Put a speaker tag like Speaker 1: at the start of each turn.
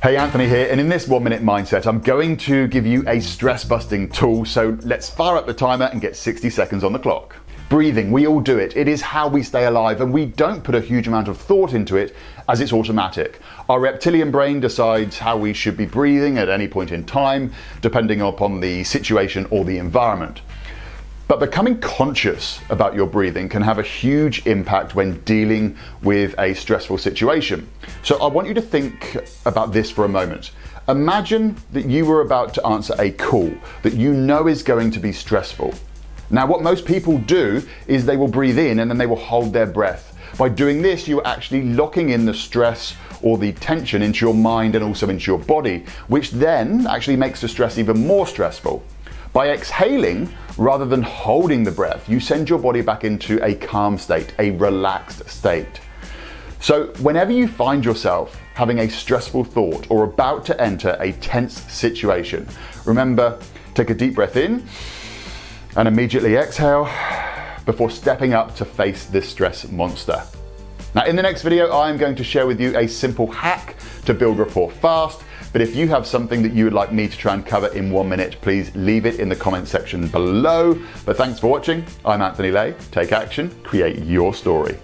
Speaker 1: Hey, Anthony here, and in this one minute mindset, I'm going to give you a stress busting tool. So let's fire up the timer and get 60 seconds on the clock. Breathing, we all do it. It is how we stay alive, and we don't put a huge amount of thought into it as it's automatic. Our reptilian brain decides how we should be breathing at any point in time, depending upon the situation or the environment. But becoming conscious about your breathing can have a huge impact when dealing with a stressful situation. So I want you to think about this for a moment. Imagine that you were about to answer a call that you know is going to be stressful. Now, what most people do is they will breathe in and then they will hold their breath. By doing this, you are actually locking in the stress or the tension into your mind and also into your body, which then actually makes the stress even more stressful. By exhaling, rather than holding the breath, you send your body back into a calm state, a relaxed state. So, whenever you find yourself having a stressful thought or about to enter a tense situation, remember take a deep breath in and immediately exhale before stepping up to face this stress monster. Now, in the next video, I'm going to share with you a simple hack to build rapport fast but if you have something that you would like me to try and cover in one minute, please leave it in the comment section below. But thanks for watching. I'm Anthony Lay. Take action, create your story.